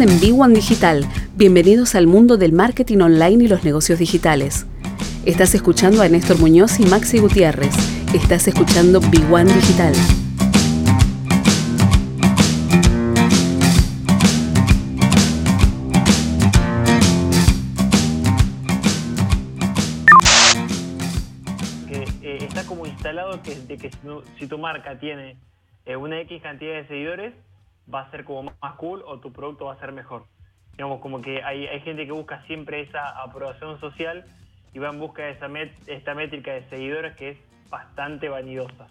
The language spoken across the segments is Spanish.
En B1 Digital. Bienvenidos al mundo del marketing online y los negocios digitales. Estás escuchando a Néstor Muñoz y Maxi Gutiérrez. Estás escuchando B1 Digital. Eh, está como instalado que si, tu marca tiene eh, una X cantidad de seguidores, va a ser como más cool o tu producto va a ser mejor. Digamos, como que hay, hay gente que busca siempre esa aprobación social y va en busca de esa esta métrica de seguidores que es bastante vanidosa.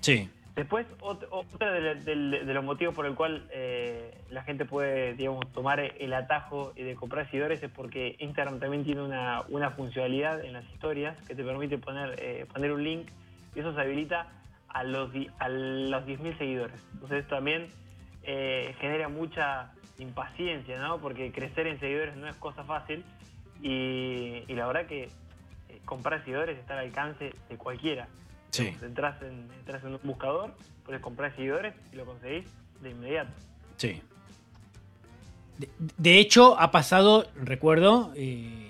Sí. Después, otro, de, los motivos por el cual eh, la gente puede, digamos, tomar el atajo de comprar seguidores es porque Instagram también tiene una, una funcionalidad en las historias que te permite poner, eh, poner un link y eso se habilita a los, a los 10.000 seguidores. Entonces también eh, genera mucha impaciencia, ¿no? Porque crecer en seguidores no es cosa fácil y, la verdad que eh, comprar seguidores está al alcance de cualquiera. Sí. Entras en, entras en un buscador, puedes comprar seguidores y lo conseguís de inmediato. Sí. De, hecho, ha pasado, recuerdo, eh,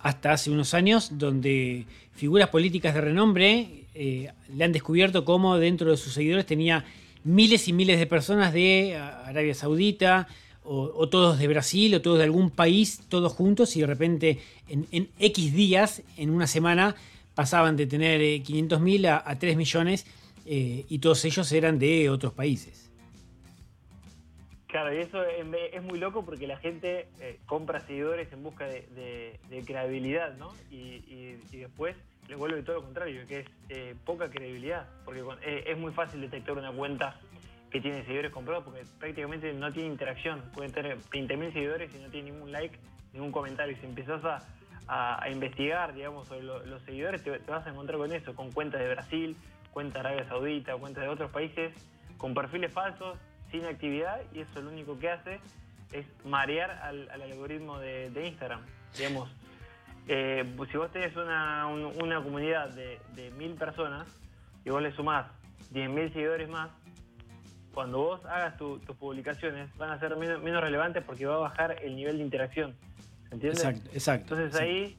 hasta hace unos años, donde figuras políticas de renombre le han descubierto cómo dentro de sus seguidores tenía miles y miles de personas de Arabia Saudita, o, todos de Brasil, o todos de algún país, todos juntos, y de repente en, X días, en una semana, pasaban de tener 500.000 eh, a, a, 3 millones, eh, y todos ellos eran de otros países. Claro, y eso es muy loco porque la gente eh, compra seguidores en busca de, credibilidad, ¿no? Y, después le vuelve todo lo contrario, que es eh, poca credibilidad, porque eh, es muy fácil detectar una cuenta que tiene seguidores comprados porque prácticamente no tiene interacción. Pueden tener 20.000 seguidores y no tiene ningún like, ningún comentario. Y si empezás a, investigar, digamos, sobre los seguidores, te, vas a encontrar con eso, con cuentas de Brasil, cuentas de Arabia Saudita, cuentas de otros países, con perfiles falsos sin actividad y eso lo único que hace es marear al, algoritmo de, Instagram. Digamos, eh, si vos tenés una, comunidad de, mil personas y vos le sumás 10.000 seguidores más, cuando vos hagas tus publicaciones van a ser menos, relevantes porque va a bajar el nivel de interacción. ¿Entiendes? Exacto, exacto. Entonces ahí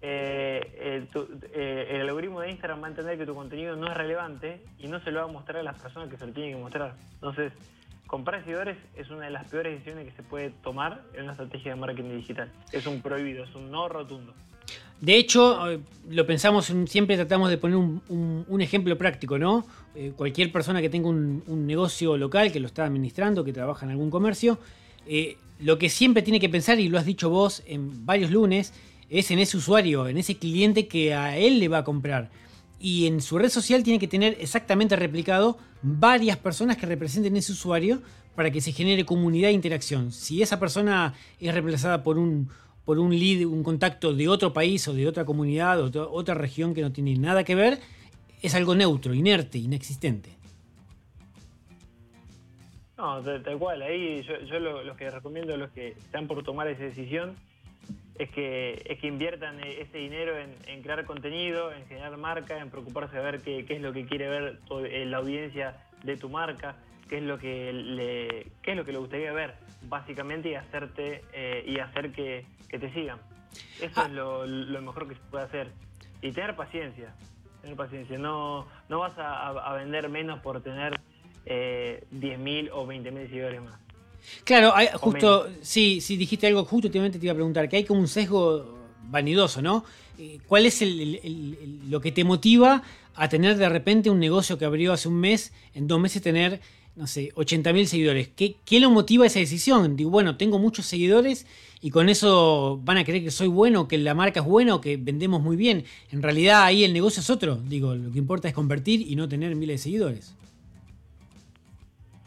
eh, eh, el, algoritmo de Instagram va a entender que tu contenido no es relevante y no se lo va a mostrar a las personas que se lo tienen que mostrar. Entonces, comprar seguidores es una de las peores decisiones que se puede tomar en una estrategia de marketing digital. Es un prohibido, es un no rotundo. De hecho, eh, lo pensamos, siempre tratamos de poner un, ejemplo práctico, ¿no? Eh, cualquier persona que tenga un, negocio local, que lo está administrando, que trabaja en algún comercio, eh, lo que siempre tiene que pensar, y lo has dicho vos en varios lunes, es en ese usuario, en ese cliente que a él le va a comprar y en su red social tiene que tener exactamente replicado varias personas que representen ese usuario para que se genere comunidad e interacción. Si esa persona es reemplazada por un, por un lead, un contacto de otro país o de otra comunidad o de otra región que no tiene nada que ver, es algo neutro, inerte, inexistente. No, tal, cual. Ahí yo, yo lo, que recomiendo a los que están por tomar esa decisión es que, es que inviertan e, ese dinero en, crear contenido, en generar marca, en preocuparse de ver qué, es lo que quiere ver eh, la audiencia de tu marca, qué es lo que le, qué es lo que le gustaría ver, básicamente, y hacerte eh, y hacer que, te sigan. Eso es lo, mejor que se puede hacer. Y tener paciencia, tener paciencia. No, no vas a, vender menos por tener eh, 10.000 o 20.000 seguidores más. Claro, justo, sí, sí, dijiste algo justo, últimamente te iba a preguntar, que hay como un sesgo vanidoso, ¿no? Eh, ¿Cuál es lo que te motiva a tener de repente un negocio que abrió hace un mes, en dos meses tener, no sé, 80.000 seguidores? ¿Qué, ¿Qué lo motiva esa decisión? Digo, bueno, tengo muchos seguidores y con eso van a creer que soy bueno, que la marca es buena o que vendemos muy bien. En realidad ahí el negocio es otro. Digo, lo que importa es convertir y no tener miles de seguidores.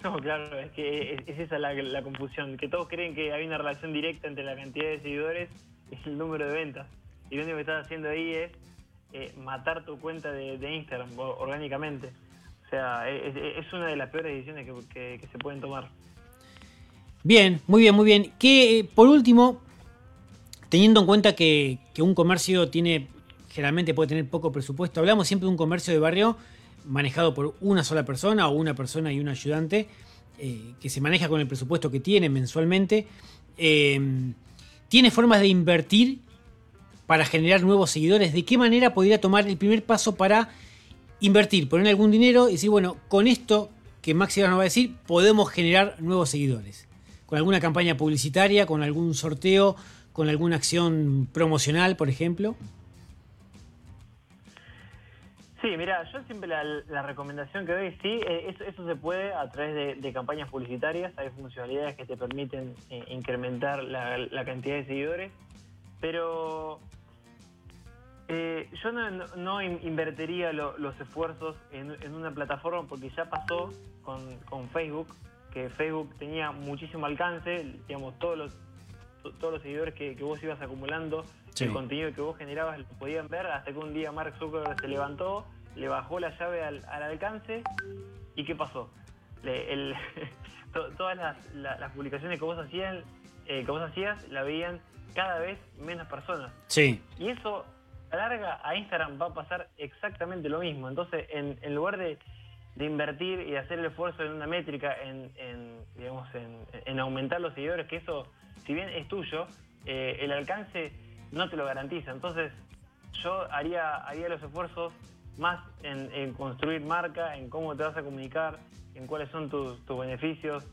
No, claro, es que es, esa la, confusión, que todos creen que hay una relación directa entre la cantidad de seguidores y el número de ventas. Y lo único que estás haciendo ahí es eh, matar tu cuenta de, Instagram orgánicamente. O sea, es, una de las peores decisiones que, se pueden tomar. Bien, muy bien, muy bien. Que por último, teniendo en cuenta que, que un comercio tiene, generalmente puede tener poco presupuesto, hablamos siempre de un comercio de barrio manejado por una sola persona o una persona y un ayudante, eh, que se maneja con el presupuesto que tiene mensualmente. eh, tiene formas de invertir para generar nuevos seguidores. ¿De qué manera podría tomar el primer paso para invertir, poner algún dinero y decir, bueno, con esto que Maxi nos va a decir, podemos generar nuevos seguidores? Con alguna campaña publicitaria, con algún sorteo, con alguna acción promocional, por ejemplo. Sí, mira, yo siempre la, recomendación que doy, sí, eh, eso, se puede a través de, campañas publicitarias, hay funcionalidades que te permiten eh, incrementar la, cantidad de seguidores, pero eh, yo no, invertiría los esfuerzos en, una plataforma porque ya pasó con, Facebook, que Facebook tenía muchísimo alcance, digamos, todos los, todos los seguidores que, vos ibas acumulando, el contenido que vos generabas lo podían ver, hasta que un día Mark Zuckerberg se levantó, le bajó la llave al, alcance y ¿qué pasó? todas las, publicaciones que vos, hacían, eh, que vos hacías la veían cada vez menos personas. Sí. Y eso a larga a Instagram va a pasar exactamente lo mismo. Entonces, en, lugar de, invertir y hacer el esfuerzo en una métrica, en, digamos, en, aumentar los seguidores, que eso, si bien es tuyo, eh, el alcance no te lo garantiza. Entonces, yo haría, haría los esfuerzos más en, construir marca, en cómo te vas a comunicar, en cuáles son tus, beneficios,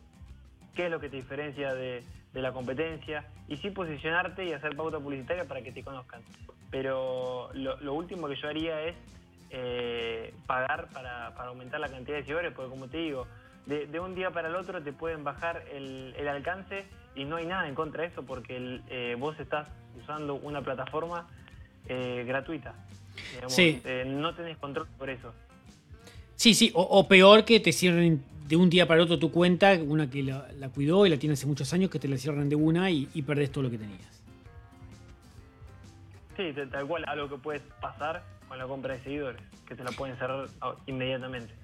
qué es lo que te diferencia de, la competencia, y sí posicionarte y hacer pauta publicitaria para que te conozcan. Pero lo, último que yo haría es eh, pagar para, aumentar la cantidad de seguidores, porque como te digo, de, un día para el otro te pueden bajar el, alcance y no hay nada en contra de eso porque eh, vos estás usando una plataforma eh, gratuita. Sí. no tenés control por eso. Sí, sí, o, peor que te cierren de un día para otro tu cuenta, una que la, cuidó y la tiene hace muchos años, que te la cierren de una y, y perdés todo lo que tenías. Sí, tal cual, algo que puede pasar con la compra de seguidores, que te la pueden cerrar inmediatamente.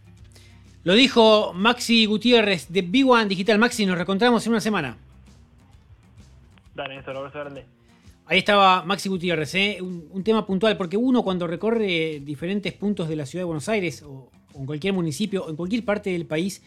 Lo dijo Maxi Gutiérrez de Big One Digital. Maxi, nos reencontramos en una semana. Dale, Néstor, abrazo grande. Ahí estaba Maxi Gutiérrez, ¿eh? un, tema puntual, porque uno cuando recorre diferentes puntos de la ciudad de Buenos Aires o, o en cualquier municipio o en cualquier parte del país,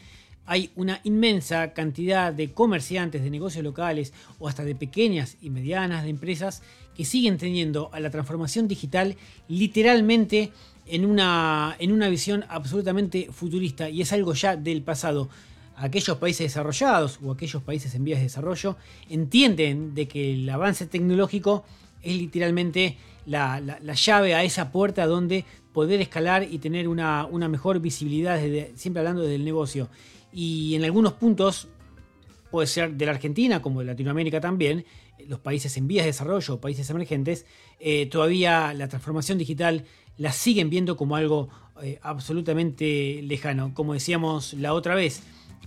hay una inmensa cantidad de comerciantes, de negocios locales o hasta de pequeñas y medianas de empresas que siguen teniendo a la transformación digital literalmente en una, en una visión absolutamente futurista y es algo ya del pasado. Aquellos países desarrollados o aquellos países en vías de desarrollo entienden de que el avance tecnológico es literalmente la, llave a esa puerta donde poder escalar y tener una, mejor visibilidad, siempre hablando del negocio. Y en algunos puntos, puede ser de la Argentina como de Latinoamérica también, los países en vías de desarrollo, países emergentes, eh, todavía la transformación digital la siguen viendo como algo eh, absolutamente lejano. Como decíamos la otra vez,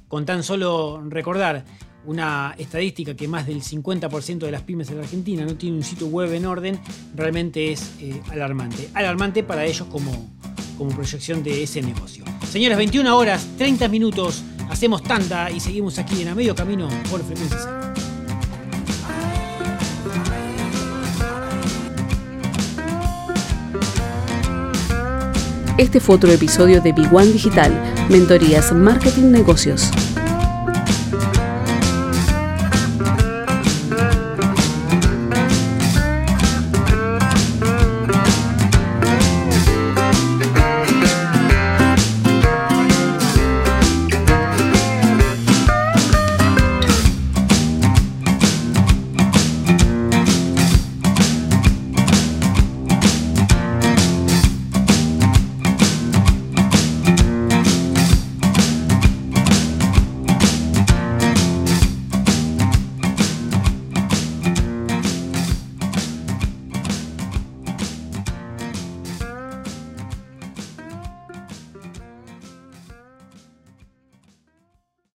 con tan solo recordar una estadística que más del 50% de las pymes en la Argentina no tiene un sitio web en orden, realmente es eh, alarmante. Alarmante para ellos como, como proyección de ese negocio. Señores, 21 horas, 30 minutos, hacemos tanta y seguimos aquí en a medio camino por frecuencia. Este fue otro episodio de Big One Digital, Mentorías Marketing Negocios.